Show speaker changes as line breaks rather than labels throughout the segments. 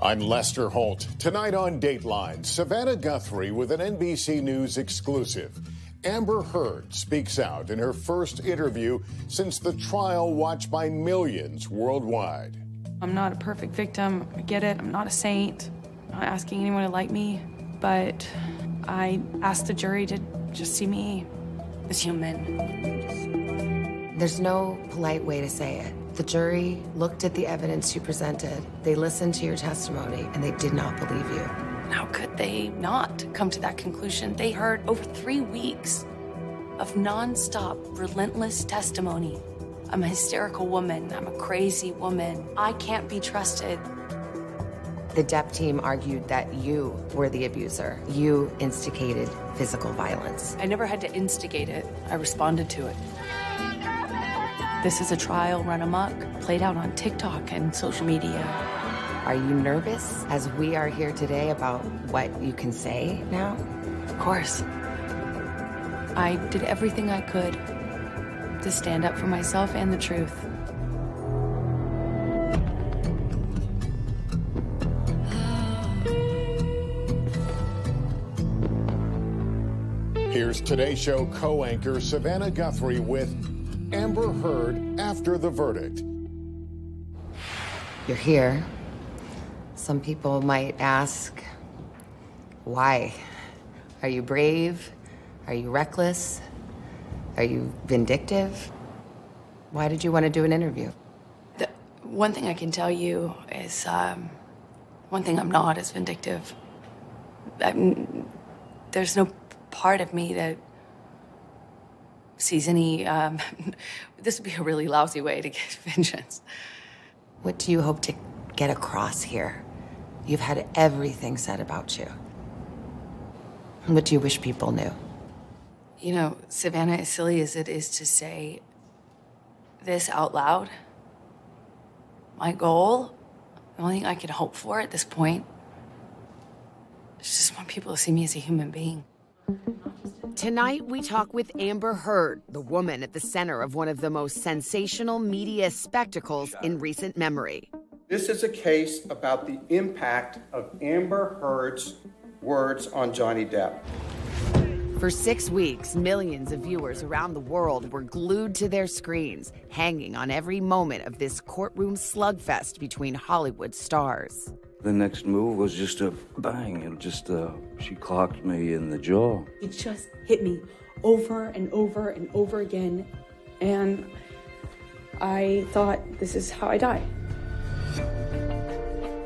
I'm Lester Holt. Tonight on Dateline, Savannah Guthrie with an NBC News exclusive. Amber Heard speaks out in her first interview since the trial watched by millions worldwide.
I'm not a perfect victim. I get it. I'm not a saint. I'm not asking anyone to like me. But I asked the jury to just see me as human.
There's no polite way to say it. The jury looked at the evidence you presented, they listened to your testimony, and they did not believe you.
How could they not come to that conclusion? They heard over three weeks of nonstop, relentless testimony. I'm a hysterical woman. I'm a crazy woman. I can't be trusted.
The Depp team argued that you were the abuser. You instigated physical violence.
I never had to instigate it, I responded to it. This is a trial run amok, played out on TikTok and social media.
Are you nervous as we are here today about what you can say now?
Of course. I did everything I could to stand up for myself and the truth.
Here's Today Show co anchor Savannah Guthrie with Amber Heard after the verdict.
You're here. Some people might ask, why? Are you brave? Are you reckless? Are you vindictive? Why did you want to do an interview?
The one thing I can tell you is um, one thing I'm not is vindictive. I'm, there's no part of me that sees any. Um, this would be a really lousy way to get vengeance.
What do you hope to get across here? You've had everything said about you. What do you wish people knew?
You know, Savannah, as silly as it is to say this out loud, my goal, the only thing I can hope for at this point, is just want people to see me as a human being.
Tonight, we talk with Amber Heard, the woman at the center of one of the most sensational media spectacles in recent memory.
This is a case about the impact of Amber Heard's words on Johnny Depp.
For six weeks, millions of viewers around the world were glued to their screens, hanging on every moment of this courtroom slugfest between Hollywood stars.
The next move was just a bang, and just uh, she clocked me in the jaw.
It just hit me over and over and over again, and I thought, this is how I die.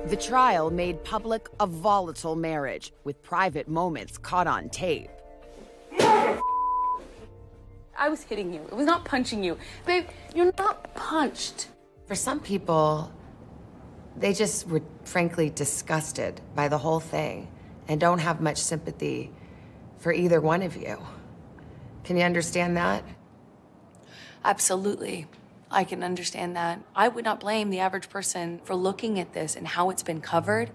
The trial made public a volatile marriage, with private moments caught on tape.
I was hitting you. It was not punching you. Babe, you're not punched.
For some people, they just were frankly disgusted by the whole thing and don't have much sympathy for either one of you. Can you understand that?
Absolutely. I can understand that. I would not blame the average person for looking at this and how it's been covered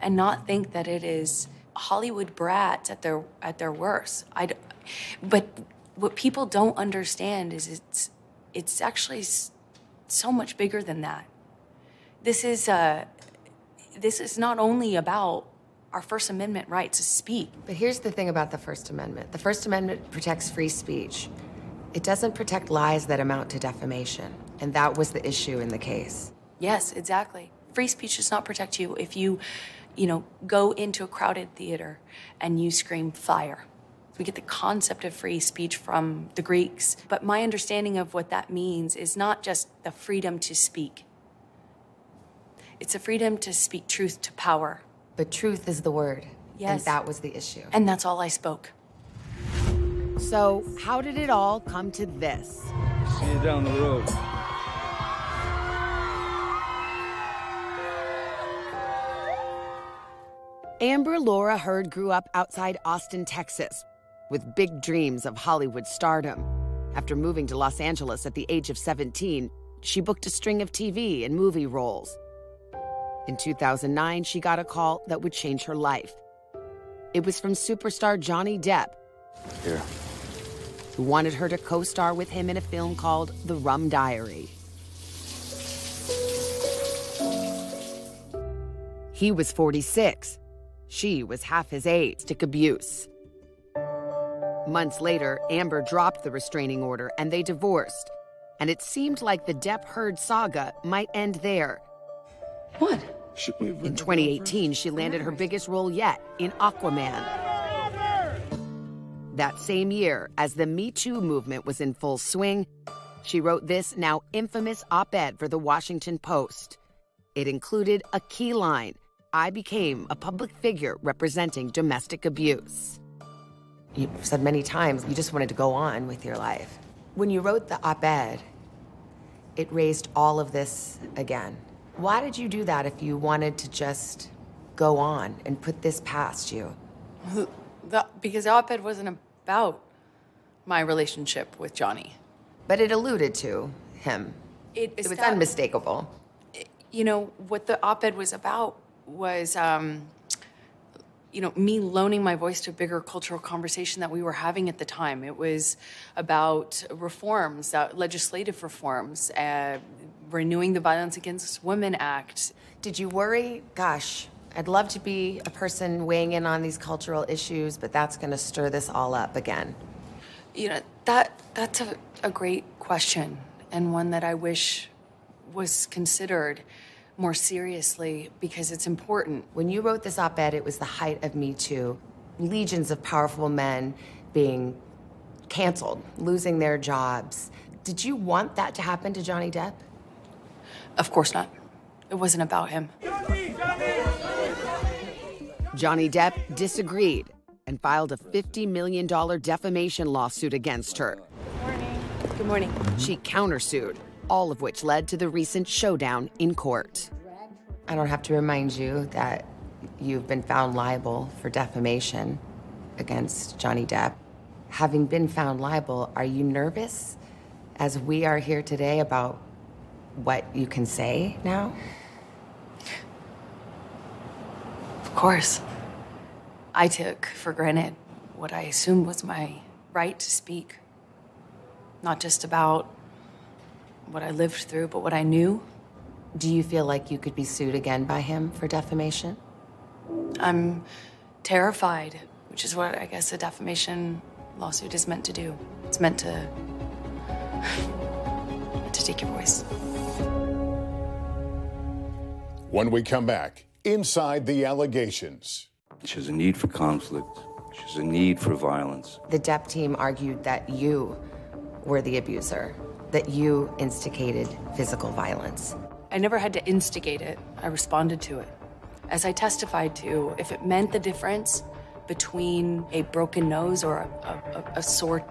and not think that it is Hollywood brats at their at their worst. I but what people don't understand is it's it's actually so much bigger than that. This is uh, this is not only about our First Amendment right to speak.
But here's the thing about the First Amendment the First Amendment protects free speech, it doesn't protect lies that amount to defamation. And that was the issue in the case.
Yes, exactly. Free speech does not protect you if you, you know, go into a crowded theater and you scream fire. We get the concept of free speech from the Greeks, but my understanding of what that means is not just the freedom to speak. It's a freedom to speak truth to power.
But truth is the word.
Yes.
And that was the issue.
And that's all I spoke.
So, how did it all come to this?
See you down the road.
Amber Laura Heard grew up outside Austin, Texas, with big dreams of Hollywood stardom. After moving to Los Angeles at the age of 17, she booked a string of TV and movie roles. In 2009, she got a call that would change her life. It was from superstar Johnny Depp.
Here.
Who wanted her to co star with him in a film called The Rum Diary. He was 46. She was half his age. Stick abuse. Months later, Amber dropped the restraining order and they divorced. And it seemed like the Depp Heard saga might end there.
What?
In 2018, she landed her biggest role yet in Aquaman. That same year, as the Me Too movement was in full swing, she wrote this now infamous op ed for the Washington Post. It included a key line I became a public figure representing domestic abuse.
You've said many times you just wanted to go on with your life. When you wrote the op ed, it raised all of this again. Why did you do that if you wanted to just go on and put this past you?
The, because the op ed wasn't about my relationship with Johnny.
But it alluded to him.
It,
It was unmistakable.
You know, what the op ed was about was, um, you know, me loaning my voice to a bigger cultural conversation that we were having at the time. It was about reforms, uh, legislative reforms, uh, renewing the Violence Against Women Act.
Did you worry? Gosh, I'd love to be a person weighing in on these cultural issues, but that's going to stir this all up again.
You know, that that's a, a great question and one that I wish was considered more seriously because it's important.
When you wrote this op ed, it was the height of Me Too. Legions of powerful men being canceled, losing their jobs. Did you want that to happen to Johnny Depp?
Of course not. It wasn't about him.
Johnny Depp disagreed and filed a $50 million defamation lawsuit against her.
Good morning.
She countersued, all of which led to the recent showdown in court.
I don't have to remind you that you've been found liable for defamation against Johnny Depp. Having been found liable, are you nervous as we are here today about what you can say now?
Of course. I took for granted what I assumed was my right to speak. Not just about what I lived through, but what I knew.
Do you feel like you could be sued again by him for defamation?
I'm terrified, which is what I guess a defamation lawsuit is meant to do. It's meant to to take your voice.
When we come back, inside the allegations.
She has a need for conflict. She has a need for violence.
The Depp team argued that you were the abuser, that you instigated physical violence.
I never had to instigate it. I responded to it. As I testified to, if it meant the difference between a broken nose or a, a, a sore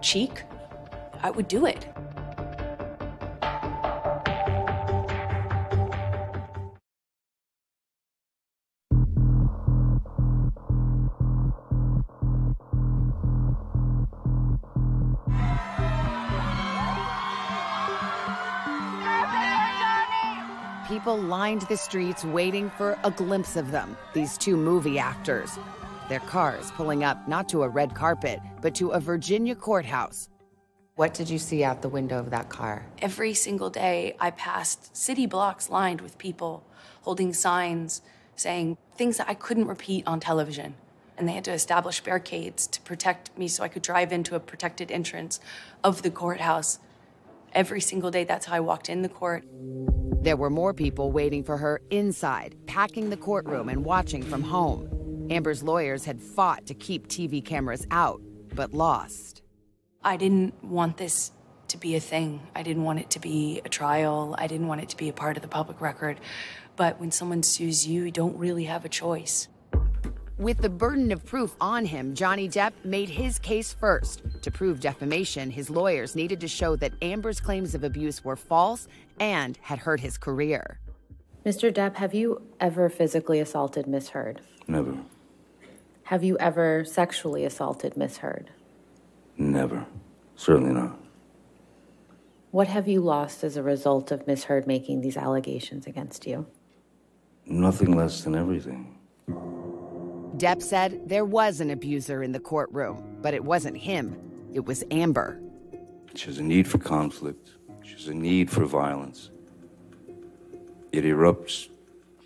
cheek, I would do it.
People lined the streets waiting for a glimpse of them, these two movie actors. Their cars pulling up not to a red carpet, but to a Virginia courthouse.
What did you see out the window of that car?
Every single day, I passed city blocks lined with people holding signs saying things that I couldn't repeat on television. And they had to establish barricades to protect me so I could drive into a protected entrance of the courthouse. Every single day, that's how I walked in the court.
There were more people waiting for her inside, packing the courtroom and watching from home. Amber's lawyers had fought to keep TV cameras out, but lost.
I didn't want this to be a thing. I didn't want it to be a trial. I didn't want it to be a part of the public record. But when someone sues you, you don't really have a choice.
With the burden of proof on him, Johnny Depp made his case first. To prove defamation, his lawyers needed to show that Amber's claims of abuse were false and had hurt his career.
Mr. Depp, have you ever physically assaulted Miss Heard?
Never.
Have you ever sexually assaulted Miss Heard?
Never. Certainly not.
What have you lost as a result of Miss Heard making these allegations against you?
Nothing less than everything.
Depp said there was an abuser in the courtroom, but it wasn't him, it was Amber.
She has a need for conflict. She has a need for violence. It erupts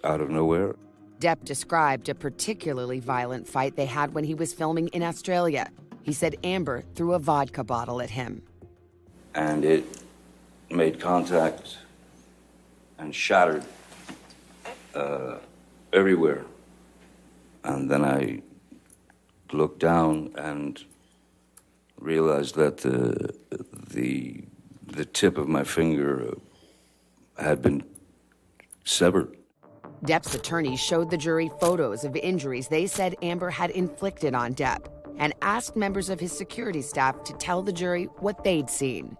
out of nowhere.
Depp described a particularly violent fight they had when he was filming in Australia. He said Amber threw a vodka bottle at him.
And it made contact and shattered uh, everywhere. And then I looked down and realized that the, the, the tip of my finger had been severed.
Depp's attorney showed the jury photos of injuries they said Amber had inflicted on Depp and asked members of his security staff to tell the jury what they'd seen.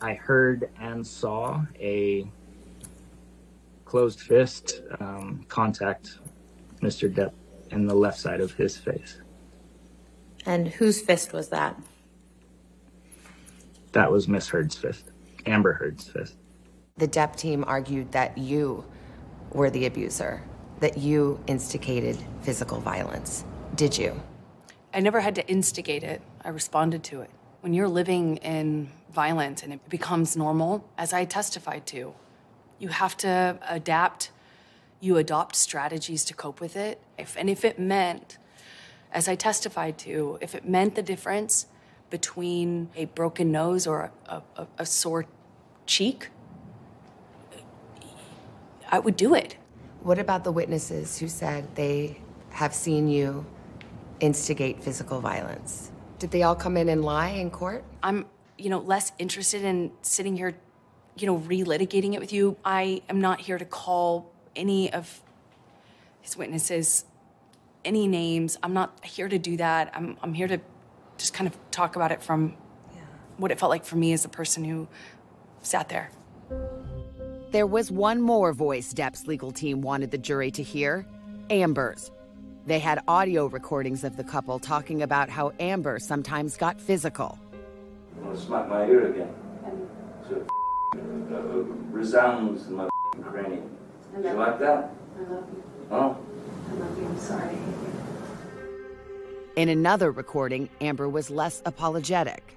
I heard and saw a closed fist um, contact Mr. Depp in the left side of his face.
And whose fist was that?
That was Miss Heard's fist, Amber Heard's fist.
The Depp team argued that you were the abuser, that you instigated physical violence. Did you?
I never had to instigate it, I responded to it. When you're living in violence and it becomes normal, as I testified to, you have to adapt, you adopt strategies to cope with it. If, and if it meant, as I testified to, if it meant the difference between a broken nose or a, a, a sore cheek, I would do it.
What about the witnesses who said they have seen you instigate physical violence? Did they all come in and lie in court?
I'm, you know, less interested in sitting here, you know, relitigating it with you. I am not here to call any of his witnesses any names. I'm not here to do that. I'm, I'm here to just kind of talk about it from yeah. what it felt like for me as a person who sat there.
There was one more voice Depp's legal team wanted the jury to hear Amber's. They had audio recordings of the couple talking about how Amber sometimes got physical.
I want to smack my ear again. So it uh, resounds in my cranium. Do you like that?
I love you.
Oh?
I love you. I'm sorry.
In another recording, Amber was less apologetic.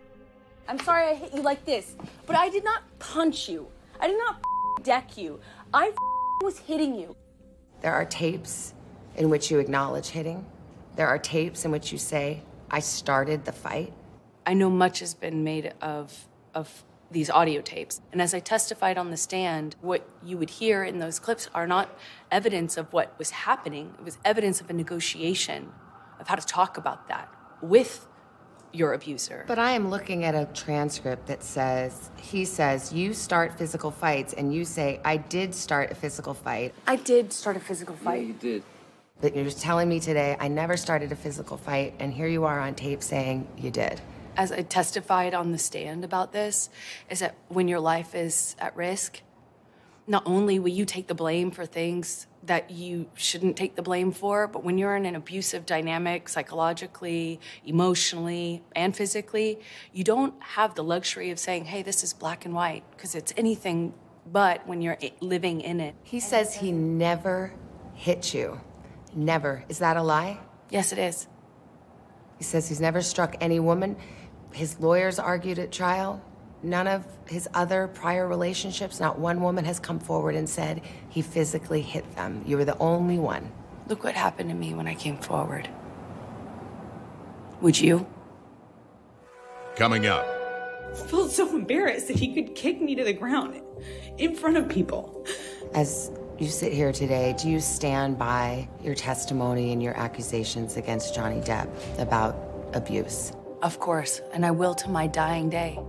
I'm sorry I hit you like this, but I did not punch you. I did not deck you. I was hitting you.
There are tapes in which you acknowledge hitting. There are tapes in which you say, I started the fight.
I know much has been made of, of these audio tapes. And as I testified on the stand, what you would hear in those clips are not evidence of what was happening, it was evidence of a negotiation of how to talk about that with your abuser.
But I am looking at a transcript that says, he says, you start physical fights, and you say, I did start a physical fight.
I did start a physical fight.
Yeah, you did.
But you're telling me today, I never started a physical fight, and here you are on tape saying you did.
As I testified on the stand about this, is that when your life is at risk, not only will you take the blame for things that you shouldn't take the blame for, but when you're in an abusive dynamic, psychologically, emotionally, and physically, you don't have the luxury of saying, hey, this is black and white, because it's anything but when you're living in it.
He says he never hit you. Never. Is that a lie?
Yes, it is.
He says he's never struck any woman. His lawyers argued at trial none of his other prior relationships, not one woman has come forward and said he physically hit them. You were the only one.
Look what happened to me when I came forward. Would you?
Coming up.
I felt so embarrassed that he could kick me to the ground in front of people.
As you sit here today, do you stand by your testimony and your accusations against Johnny Depp about abuse?
Of course, and I will to my dying day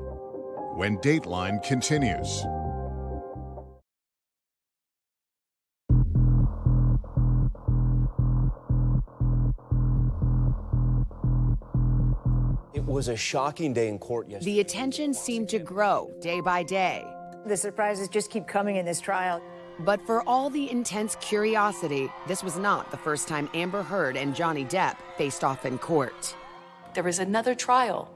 when Dateline continues.
It was a shocking day in court yesterday.
The attention seemed to grow day by day.
The surprises just keep coming in this trial.
But for all the intense curiosity, this was not the first time Amber Heard and Johnny Depp faced off in court.
There was another trial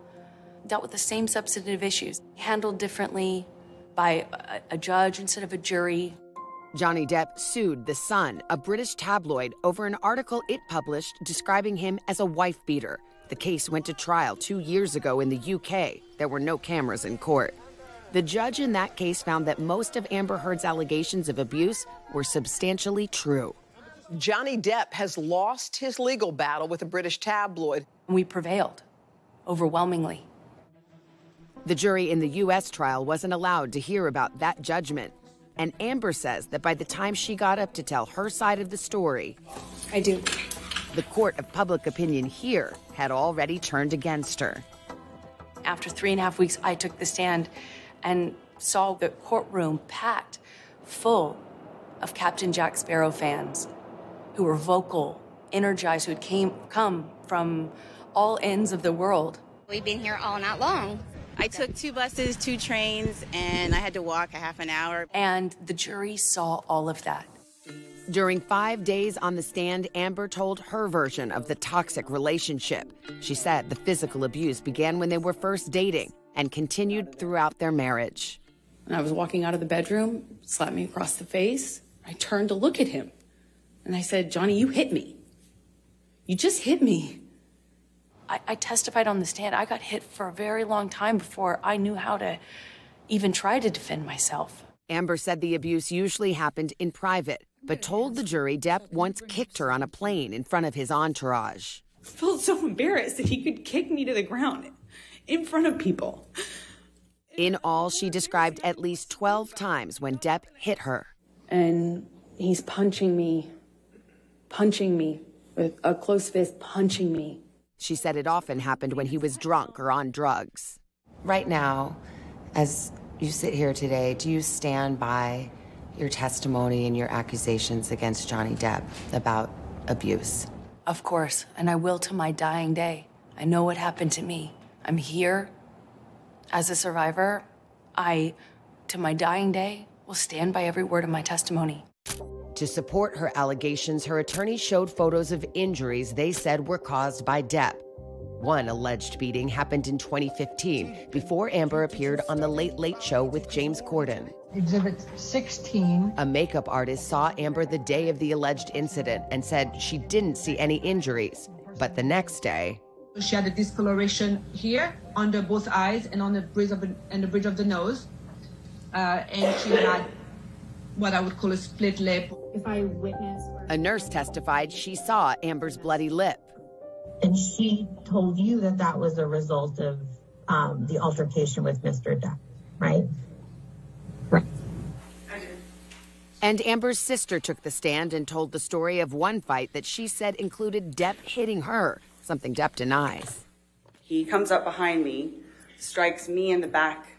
dealt with the same substantive issues, handled differently by a, a judge instead of a jury.
Johnny Depp sued The Sun, a British tabloid, over an article it published describing him as a wife beater. The case went to trial two years ago in the UK. There were no cameras in court. The judge in that case found that most of Amber Heard's allegations of abuse were substantially true.
Johnny Depp has lost his legal battle with a British tabloid.
We prevailed overwhelmingly.
The jury in the U.S. trial wasn't allowed to hear about that judgment. And Amber says that by the time she got up to tell her side of the story,
I do.
The court of public opinion here had already turned against her.
After three and a half weeks, I took the stand and saw the courtroom packed full of Captain Jack Sparrow fans who were vocal, energized, who had came, come from all ends of the world.
We've been here all night long. I took two buses, two trains, and I had to walk a half an hour.
And the jury saw all of that.
During five days on the stand, Amber told her version of the toxic relationship. She said the physical abuse began when they were first dating and continued throughout their marriage.
And I was walking out of the bedroom, slapped me across the face. I turned to look at him. And I said, Johnny, you hit me. You just hit me.
I, I testified on the stand. I got hit for a very long time before I knew how to even try to defend myself.
Amber said the abuse usually happened in private, but told the jury Depp once kicked her on a plane in front of his entourage.
I felt so embarrassed that he could kick me to the ground in front of people.
In all, she described at least 12 times when Depp hit her.
And he's punching me, punching me with a closed fist, punching me.
She said it often happened when he was drunk or on drugs.
Right now, as you sit here today, do you stand by your testimony and your accusations against Johnny Depp about abuse?
Of course, and I will to my dying day. I know what happened to me. I'm here as a survivor. I, to my dying day, will stand by every word of my testimony.
To support her allegations, her attorney showed photos of injuries they said were caused by Depp. One alleged beating happened in 2015 before Amber appeared on The Late Late Show with James Corden.
Exhibit 16.
A makeup artist saw Amber the day of the alleged incident and said she didn't see any injuries. But the next day,
she had a discoloration here under both eyes and on the bridge of the, and the bridge of the nose, uh, and she had what I would call a split lip.
If I witness,
a nurse testified she saw Amber's bloody lip.
And she told you that that was a result of um, the altercation with Mr. Depp, right?
Right.
And Amber's sister took the stand and told the story of one fight that she said included Depp hitting her, something Depp denies.
He comes up behind me, strikes me in the back,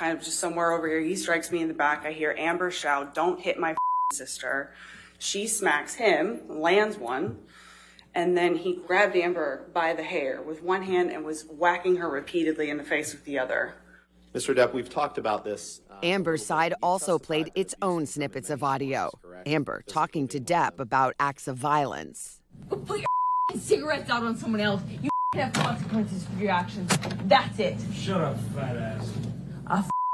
kind of just somewhere over here. He strikes me in the back. I hear Amber shout, Don't hit my sister. She smacks him, lands one, and then he grabbed Amber by the hair with one hand and was whacking her repeatedly in the face with the other.
Mr. Depp, we've talked about this.
Uh, Amber's side also played its own snippets of audio. Amber talking to Depp about acts of violence.
Put your cigarettes out on someone else. You have consequences for your actions. That's it.
Shut up, fat ass.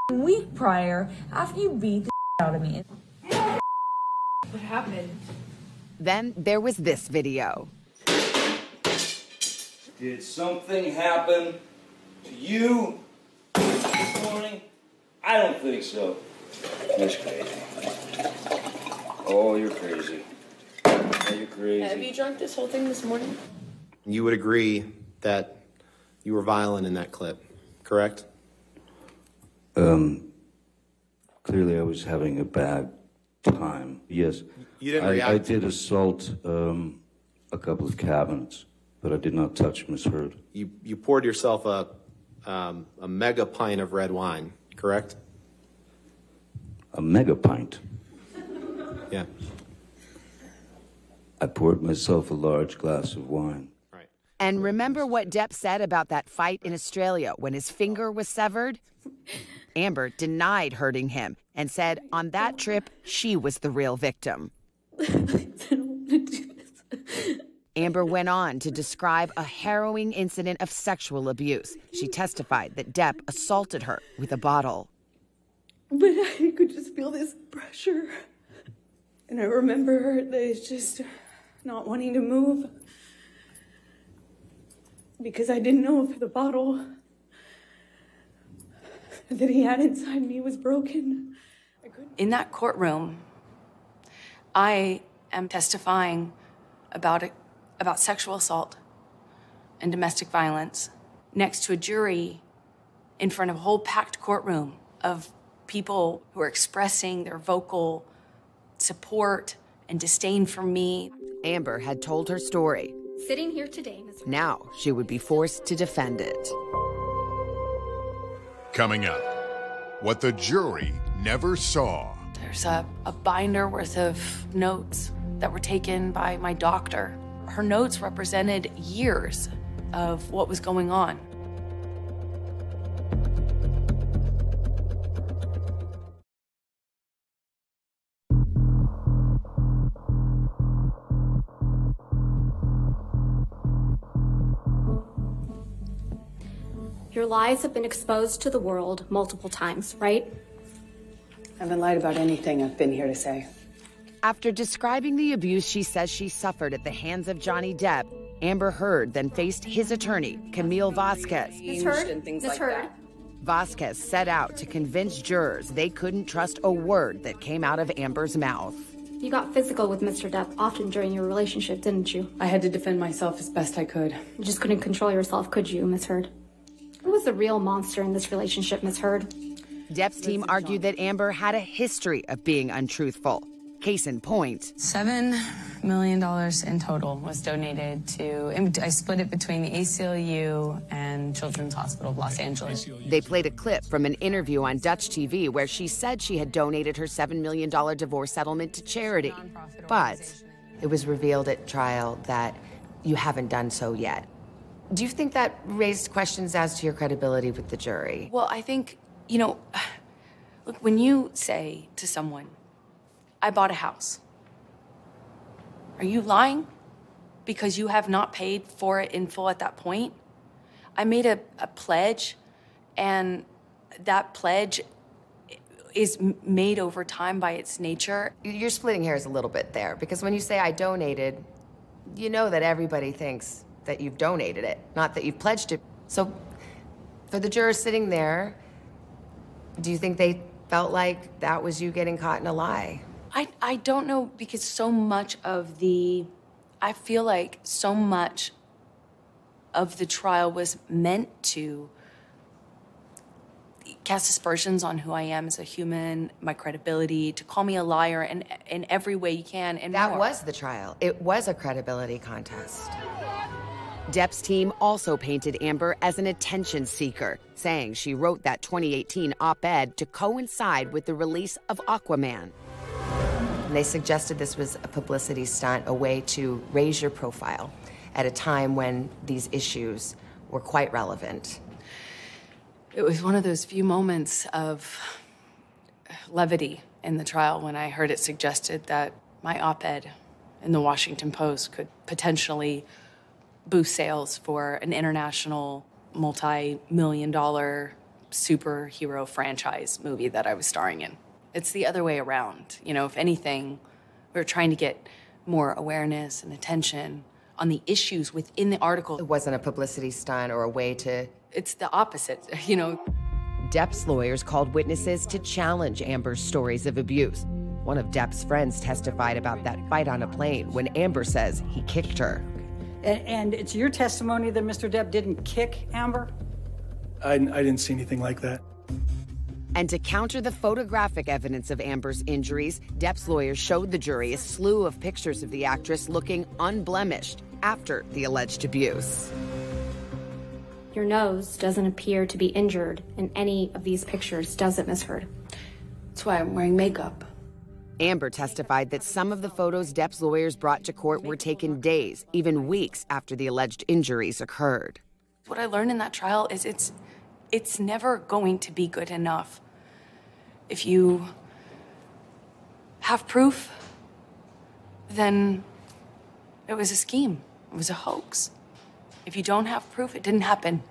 A week prior, after you beat the out of me.
What happened?
Then there was this video.
Did something happen to you this morning? I don't think so. That's crazy. Oh, you're crazy. Yeah, you're crazy.
Have you drunk this whole thing this morning?
You would agree that you were violent in that clip, correct?
Um, clearly, I was having a bad time. Yes,
You didn't
I,
react
I did assault um, a couple of cabinets, but I did not touch Miss Heard.
You, you poured yourself a, um, a mega pint of red wine, correct?
A mega pint.
Yeah.
I poured myself a large glass of wine. Right.
And remember what Depp said about that fight in Australia when his finger was severed? Amber denied hurting him and said on that trip she was the real victim. Amber went on to describe a harrowing incident of sexual abuse. She testified that Depp assaulted her with a bottle.
But I could just feel this pressure. And I remember that just not wanting to move. Because I didn't know if the bottle that he had inside me was broken.
In that courtroom, I am testifying about it, about sexual assault and domestic violence next to a jury in front of a whole packed courtroom of people who are expressing their vocal support and disdain for me.
Amber had told her story.
Sitting here today, Ms.
Now she would be forced to defend it.
Coming up, what the jury never saw.
There's a, a binder worth of notes that were taken by my doctor. Her notes represented years of what was going on.
Your lies have been exposed to the world multiple times, right?
I haven't lied about anything I've been here to say.
After describing the abuse she says she suffered at the hands of Johnny Depp, Amber Heard then faced his attorney, Camille Vasquez.
Ms. Heard, Ms. Heard,
Vasquez set out to convince jurors they couldn't trust a word that came out of Amber's mouth.
you got physical with Mr. Depp often during your relationship, didn't you?
I had to defend myself as best I could.
You just couldn't control yourself, could you, Ms. Heard? Who was the real monster in this relationship, Ms. Heard?
Depp's team argued that Amber had a history of being untruthful. Case in point,
Seven million dollars in total was donated to. I split it between the ACLU and Children's Hospital of Los Angeles.
they played a clip from an interview on Dutch TV where she said she had donated her $7 million divorce settlement to charity. But it was revealed at trial that you haven't done so yet. Do you think that raised questions as to your credibility with the jury?
Well, I think, you know, look, when you say to someone, I bought a house, are you lying? Because you have not paid for it in full at that point? I made a, a pledge, and that pledge is made over time by its nature.
You're splitting hairs a little bit there because when you say I donated, you know that everybody thinks that you've donated it, not that you've pledged it. So, for the jurors sitting there, do you think they felt like that was you getting caught in a lie?
I, I don't know because so much of the, I feel like so much of the trial was meant to cast aspersions on who I am as a human, my credibility, to call me a liar in, in every way you can. And
That
more.
was the trial. It was a credibility contest.
Depp's team also painted Amber as an attention seeker, saying she wrote that 2018 op ed to coincide with the release of Aquaman.
They suggested this was a publicity stunt, a way to raise your profile at a time when these issues were quite relevant.
It was one of those few moments of levity in the trial when I heard it suggested that my op ed in the Washington Post could potentially boost sales for an international multi million dollar superhero franchise movie that I was starring in. It's the other way around. You know, if anything, we're trying to get more awareness and attention on the issues within the article.
It wasn't a publicity stunt or a way to.
It's the opposite, you know.
Depp's lawyers called witnesses to challenge Amber's stories of abuse. One of Depp's friends testified about that fight on a plane when Amber says he kicked her.
And, and it's your testimony that Mr. Depp didn't kick Amber?
I, I didn't see anything like that.
And to counter the photographic evidence of Amber's injuries, Depp's lawyers showed the jury a slew of pictures of the actress looking unblemished after the alleged abuse.
Your nose doesn't appear to be injured in any of these pictures, does it, Miss Heard?
That's why I'm wearing makeup.
Amber testified that some of the photos Depp's lawyers brought to court were taken days, even weeks after the alleged injuries occurred.
What I learned in that trial is it's it's never going to be good enough. If you have proof, then it was a scheme. It was a hoax. If you don't have proof, it didn't happen.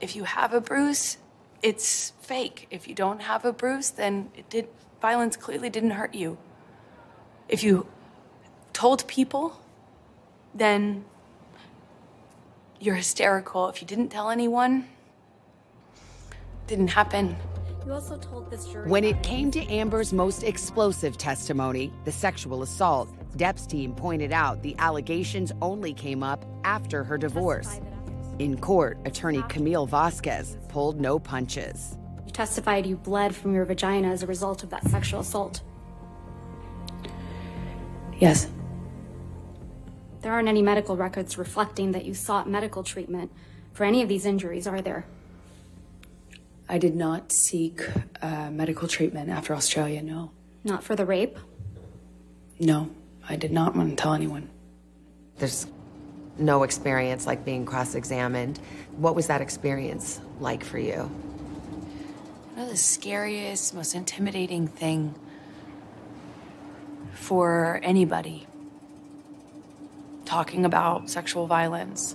If you have a bruise, it's fake. If you don't have a bruise, then it did violence clearly didn't hurt you. If you told people, then you're hysterical. If you didn't tell anyone, didn't happen.
You also told this jury.
When it came to Amber's most explosive testimony, the sexual assault, Depp's team pointed out the allegations only came up after her divorce. In court, attorney Camille Vasquez pulled no punches.
You testified you bled from your vagina as a result of that sexual assault.
Yes.
There aren't any medical records reflecting that you sought medical treatment for any of these injuries, are there?
I did not seek uh, medical treatment after Australia, no.
Not for the rape?
No, I did not want to tell anyone.
There's no experience like being cross examined. What was that experience like for you?
You know, the scariest, most intimidating thing for anybody talking about sexual violence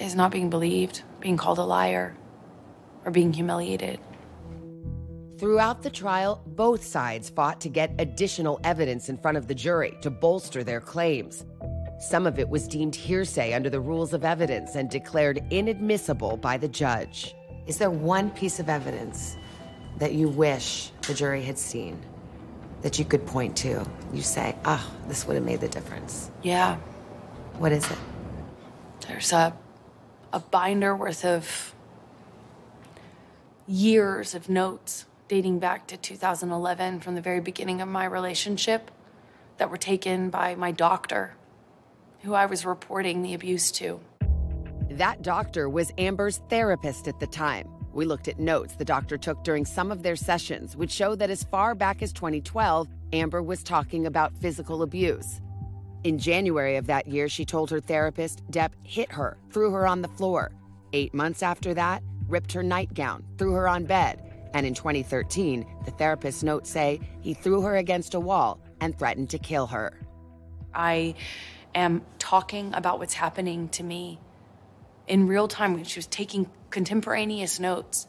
is not being believed, being called a liar, or being humiliated.
Throughout the trial, both sides fought to get additional evidence in front of the jury to bolster their claims. Some of it was deemed hearsay under the rules of evidence and declared inadmissible by the judge.
Is there one piece of evidence that you wish the jury had seen that you could point to? You say, ah, oh, this would have made the difference.
Yeah.
What is it?
There's a, a binder worth of years of notes dating back to 2011 from the very beginning of my relationship that were taken by my doctor, who I was reporting the abuse to.
That doctor was Amber's therapist at the time. We looked at notes the doctor took during some of their sessions, which show that as far back as 2012, Amber was talking about physical abuse. In January of that year, she told her therapist Depp hit her, threw her on the floor. Eight months after that, ripped her nightgown, threw her on bed. And in 2013, the therapist's notes say he threw her against a wall and threatened to kill her.
I am talking about what's happening to me in real time. when She was taking contemporaneous notes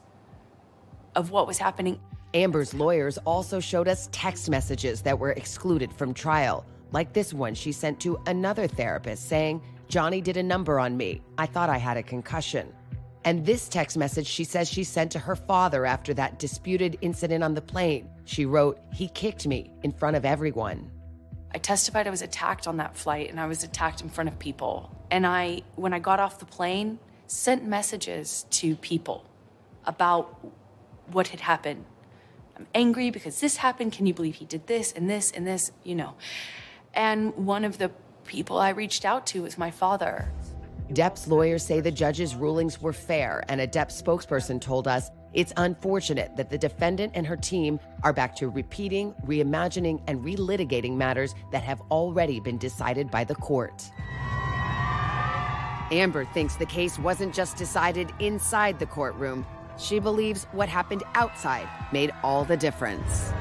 of what was happening.
Amber's lawyers also showed us text messages that were excluded from trial, like this one she sent to another therapist saying, Johnny did a number on me. I thought I had a concussion. And this text message she says she sent to her father after that disputed incident on the plane. She wrote, He kicked me in front of everyone.
I testified I was attacked on that flight and I was attacked in front of people. And I, when I got off the plane, sent messages to people about what had happened. I'm angry because this happened. Can you believe he did this and this and this? You know. And one of the people I reached out to was my father.
Depp's lawyers say the judge's rulings were fair, and a Depp spokesperson told us it's unfortunate that the defendant and her team are back to repeating, reimagining, and relitigating matters that have already been decided by the court. Amber thinks the case wasn't just decided inside the courtroom. She believes what happened outside made all the difference.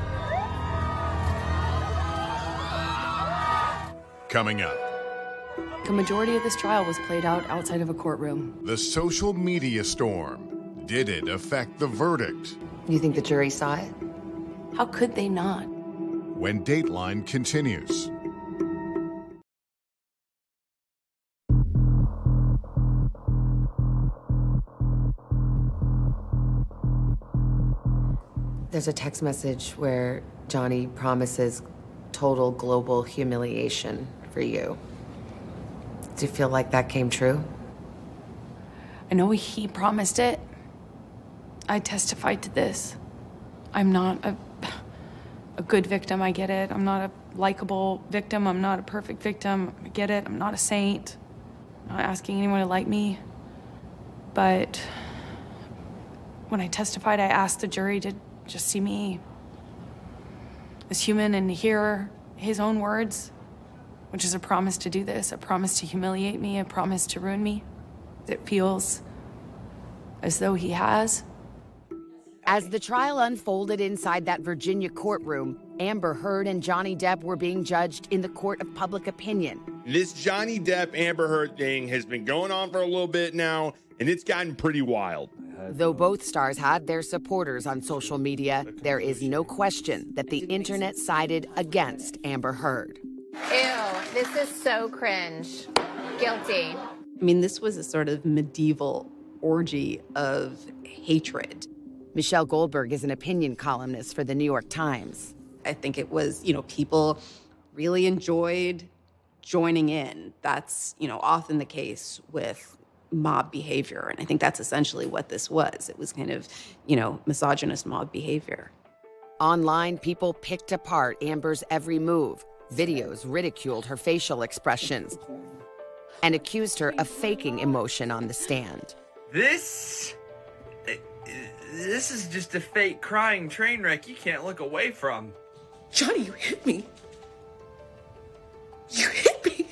Coming up.
The majority of this trial was played out outside of a courtroom.
The social media storm. Did it affect the verdict?
You think the jury saw it?
How could they not?
When Dateline continues.
There's a text message where Johnny promises total global humiliation for you. Do you feel like that came true?
I know he promised it. I testified to this. I'm not a, a good victim, I get it. I'm not a likable victim. I'm not a perfect victim. I get it. I'm not a saint. I'm not asking anyone to like me. But when I testified, I asked the jury to just see me as human and hear his own words, which is a promise to do this, a promise to humiliate me, a promise to ruin me. It feels as though he has.
As the trial unfolded inside that Virginia courtroom, Amber Heard and Johnny Depp were being judged in the court of public opinion.
This Johnny Depp Amber Heard thing has been going on for a little bit now, and it's gotten pretty wild.
Though both stars had their supporters on social media, there is no question that the internet sided against Amber Heard.
Ew, this is so cringe. Guilty.
I mean, this was a sort of medieval orgy of hatred.
Michelle Goldberg is an opinion columnist for the New York Times.
I think it was, you know, people really enjoyed joining in. That's, you know, often the case with mob behavior. And I think that's essentially what this was. It was kind of, you know, misogynist mob behavior.
Online, people picked apart Amber's every move. Videos ridiculed her facial expressions and accused her of faking emotion on the stand.
This. This is just a fake crying train wreck you can't look away from.
Johnny, you hit me. You hit me.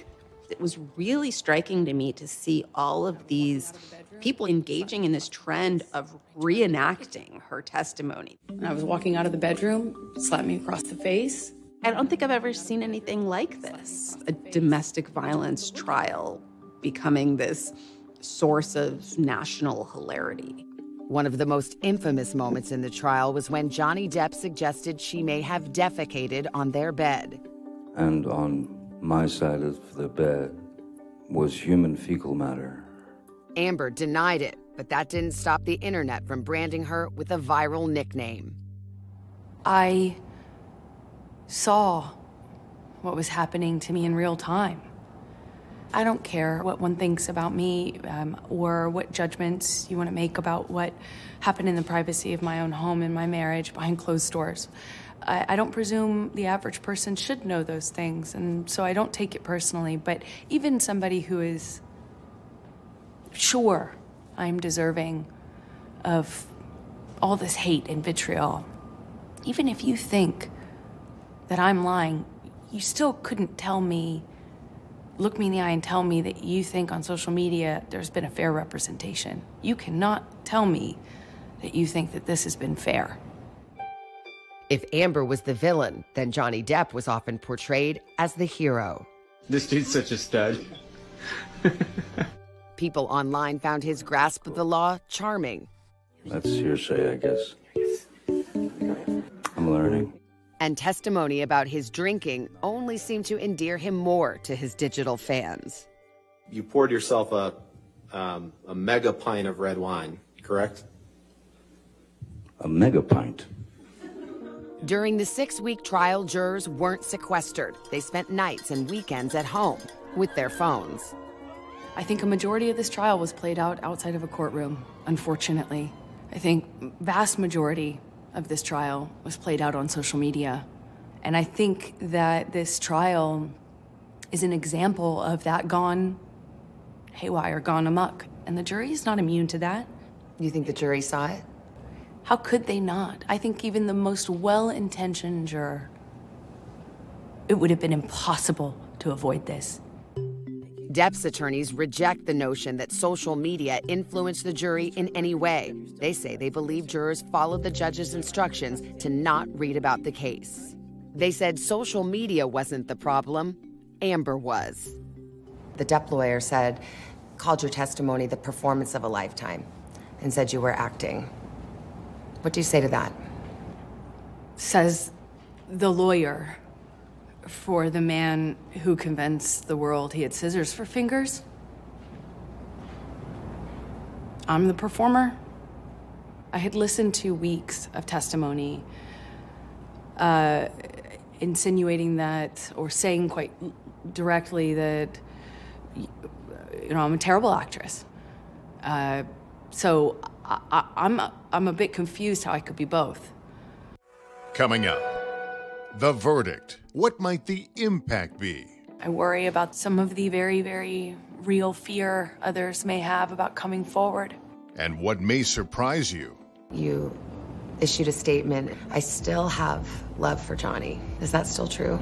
It was really striking to me to see all of these people engaging in this trend of reenacting her testimony.
And I was walking out of the bedroom, slapped me across the face.
I don't think I've ever seen anything like this. A domestic violence trial becoming this source of national hilarity.
One of the most infamous moments in the trial was when Johnny Depp suggested she may have defecated on their bed.
And on my side of the bed was human fecal matter.
Amber denied it, but that didn't stop the internet from branding her with a viral nickname.
I saw what was happening to me in real time. I don't care what one thinks about me um, or what judgments you want to make about what happened in the privacy of my own home and my marriage behind closed doors. I, I don't presume the average person should know those things, and so I don't take it personally. But even somebody who is sure I'm deserving of all this hate and vitriol, even if you think that I'm lying, you still couldn't tell me, look me in the eye and tell me that you think on social media there's been a fair representation. You cannot tell me that you think that this has been fair.
If Amber was the villain, then Johnny Depp was often portrayed as the hero.
This dude's such a stud.
People online found his grasp of the law charming.
That's hearsay, I guess. I'm learning.
And testimony about his drinking only seemed to endear him more to his digital fans.
You poured yourself a, um, a mega pint of red wine, correct?
A mega pint.
During the six week trial, jurors weren't sequestered. They spent nights and weekends at home with their phones.
I think a majority of this trial was played out outside of a courtroom, unfortunately. I think vast majority of this trial was played out on social media. And I think that this trial is an example of that gone haywire, gone amok. And the jury is not immune to that.
You think the jury saw it?
How could they not? I think even the most well intentioned juror, it would have been impossible to avoid this.
Depp's attorneys reject the notion that social media influenced the jury in any way. They say they believe jurors followed the judge's instructions to not read about the case. They said social media wasn't the problem, Amber was.
The Depp lawyer said, called your testimony the performance of a lifetime, and said you were acting. What do you say to that?
Says the lawyer for the man who convinced the world he had scissors for fingers. I'm the performer. I had listened to weeks of testimony uh, insinuating that, or saying quite directly that, you know, I'm a terrible actress. Uh, so I, I'm, I'm a bit confused how I could be both.
Coming up, the verdict. What might the impact be?
I worry about some of the very, very real fear others may have about coming forward.
And what may surprise you?
You issued a statement. I still have love for Johnny. Is that still true?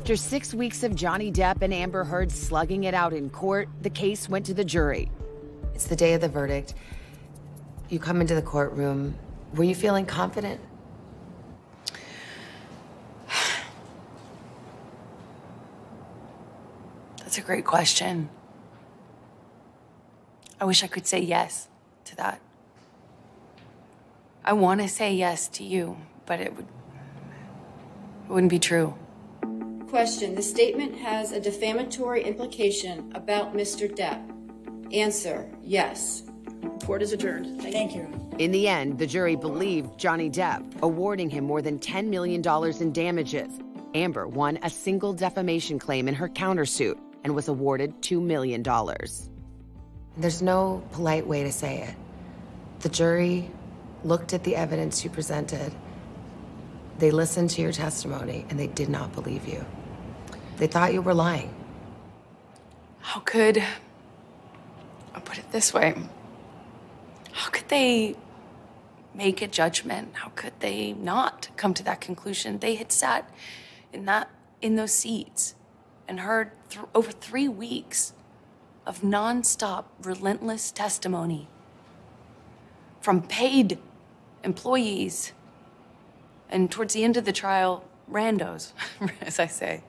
After six weeks of Johnny Depp and Amber Heard slugging it out in court, the case went to the jury.
It's the day of the verdict. You come into the courtroom. Were you feeling confident?
That's a great question. I wish I could say yes to that. I want to say yes to you, but it would it wouldn't be true.
Question. The statement has a defamatory implication about Mr. Depp. Answer. Yes.
Court is adjourned.
Thank you.
In the end, the jury believed Johnny Depp, awarding him more than $10 million in damages. Amber won a single defamation claim in her countersuit and was awarded $2 million.
There's no polite way to say it. The jury looked at the evidence you presented, they listened to your testimony, and they did not believe you. They thought you were lying.
How could I'll put it this way. How could they make a judgment? How could they not come to that conclusion? They had sat in that in those seats and heard th- over three weeks of nonstop, relentless testimony from paid employees and towards the end of the trial, randos, as I say.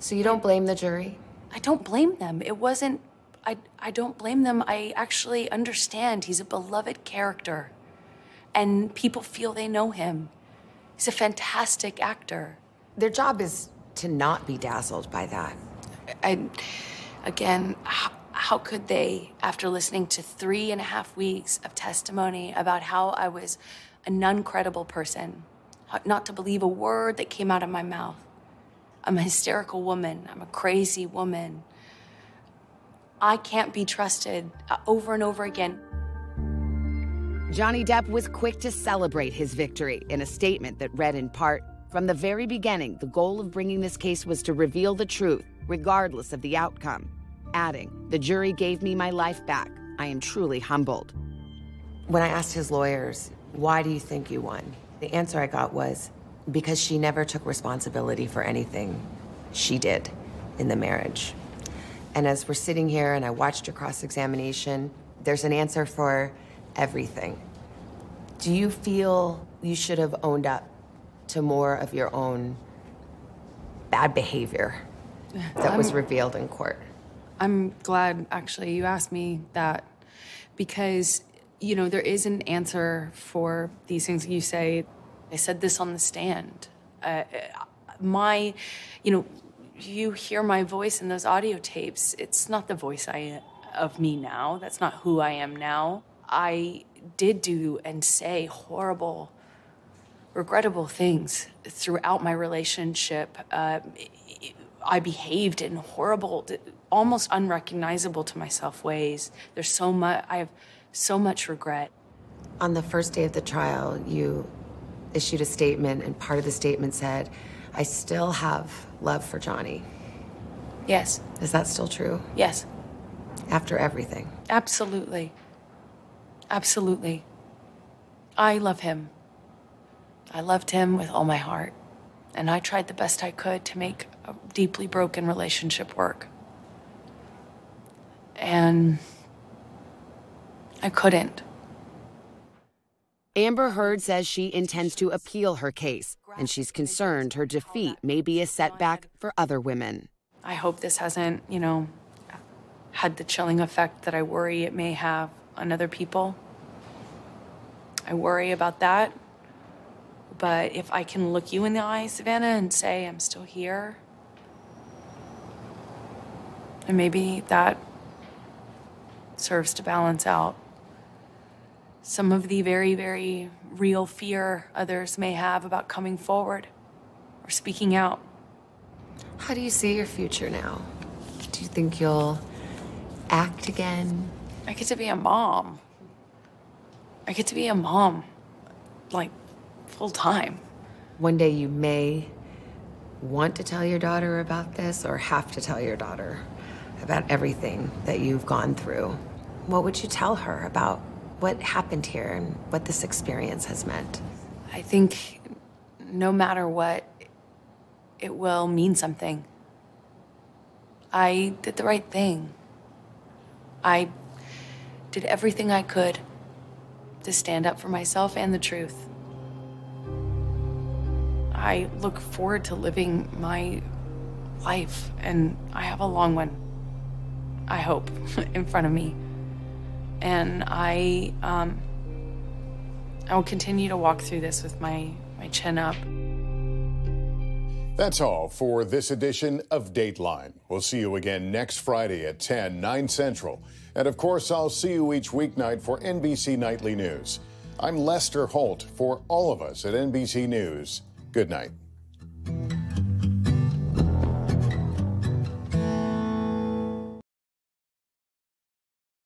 So you don't blame the jury?
I don't blame them. It wasn't I I don't blame them. I actually understand he's a beloved character and people feel they know him. He's a fantastic actor.
Their job is to not be dazzled by that.
I, again, how, how could they, after listening to three and a half weeks of testimony about how I was a non credible person, not to believe a word that came out of my mouth? I'm a hysterical woman, I'm a crazy woman. I can't be trusted uh, over and over again.
Johnny Depp was quick to celebrate his victory in a statement that read in part From the very beginning, the goal of bringing this case was to reveal the truth, regardless of the outcome. Adding, The jury gave me my life back. I am truly humbled.
When I asked his lawyers, Why do you think you won? The answer I got was, Because she never took responsibility for anything she did in the marriage. And as we're sitting here and I watched your cross examination, there's an answer for everything. Do you feel you should have owned up to more of your own bad behavior that was
I'm-
revealed in court?
I'm glad actually you asked me that because, you know, there is an answer for these things you say. I said this on the stand. Uh, my, you know, you hear my voice in those audio tapes. It's not the voice I of me now. That's not who I am now. I did do and say horrible, regrettable things throughout my relationship. Uh, I behaved in horrible, almost unrecognizable to myself ways. There's so much. I have so much regret.
On the first day of the trial, you issued a statement, and part of the statement said, I still have love for Johnny.
Yes.
Is that still true?
Yes.
After everything?
Absolutely. Absolutely. I love him. I loved him with all my heart. And I tried the best I could to make a deeply broken relationship work. And I couldn't.
Amber Heard says she intends to appeal her case, and she's concerned her defeat may be a setback for other women.
I hope this hasn't, you know, had the chilling effect that I worry it may have on other people. I worry about that. But if I can look you in the eye, Savannah, and say, I'm still here, and maybe that serves to balance out some of the very, very real fear others may have about coming forward or speaking out.
How do you see your future now? Do you think you'll act again?
I get to be a mom. I get to be a mom, like full time.
One day you may want to tell your daughter about this or have to tell your daughter about everything that you've gone through. What would you tell her about what happened here and what this experience has meant?
I think no matter what, it will mean something. I did the right thing. I did everything I could to stand up for myself and the truth. I look forward to living my life, and I have a long one, I hope, in front of me. And I, um, I will continue to walk through this with my, my chin up.
That's all for this edition of Dateline. We'll see you again next Friday at 10, 9 Central. And of course, I'll see you each weeknight for NBC Nightly News. I'm Lester Holt. For all of us at NBC News, good night.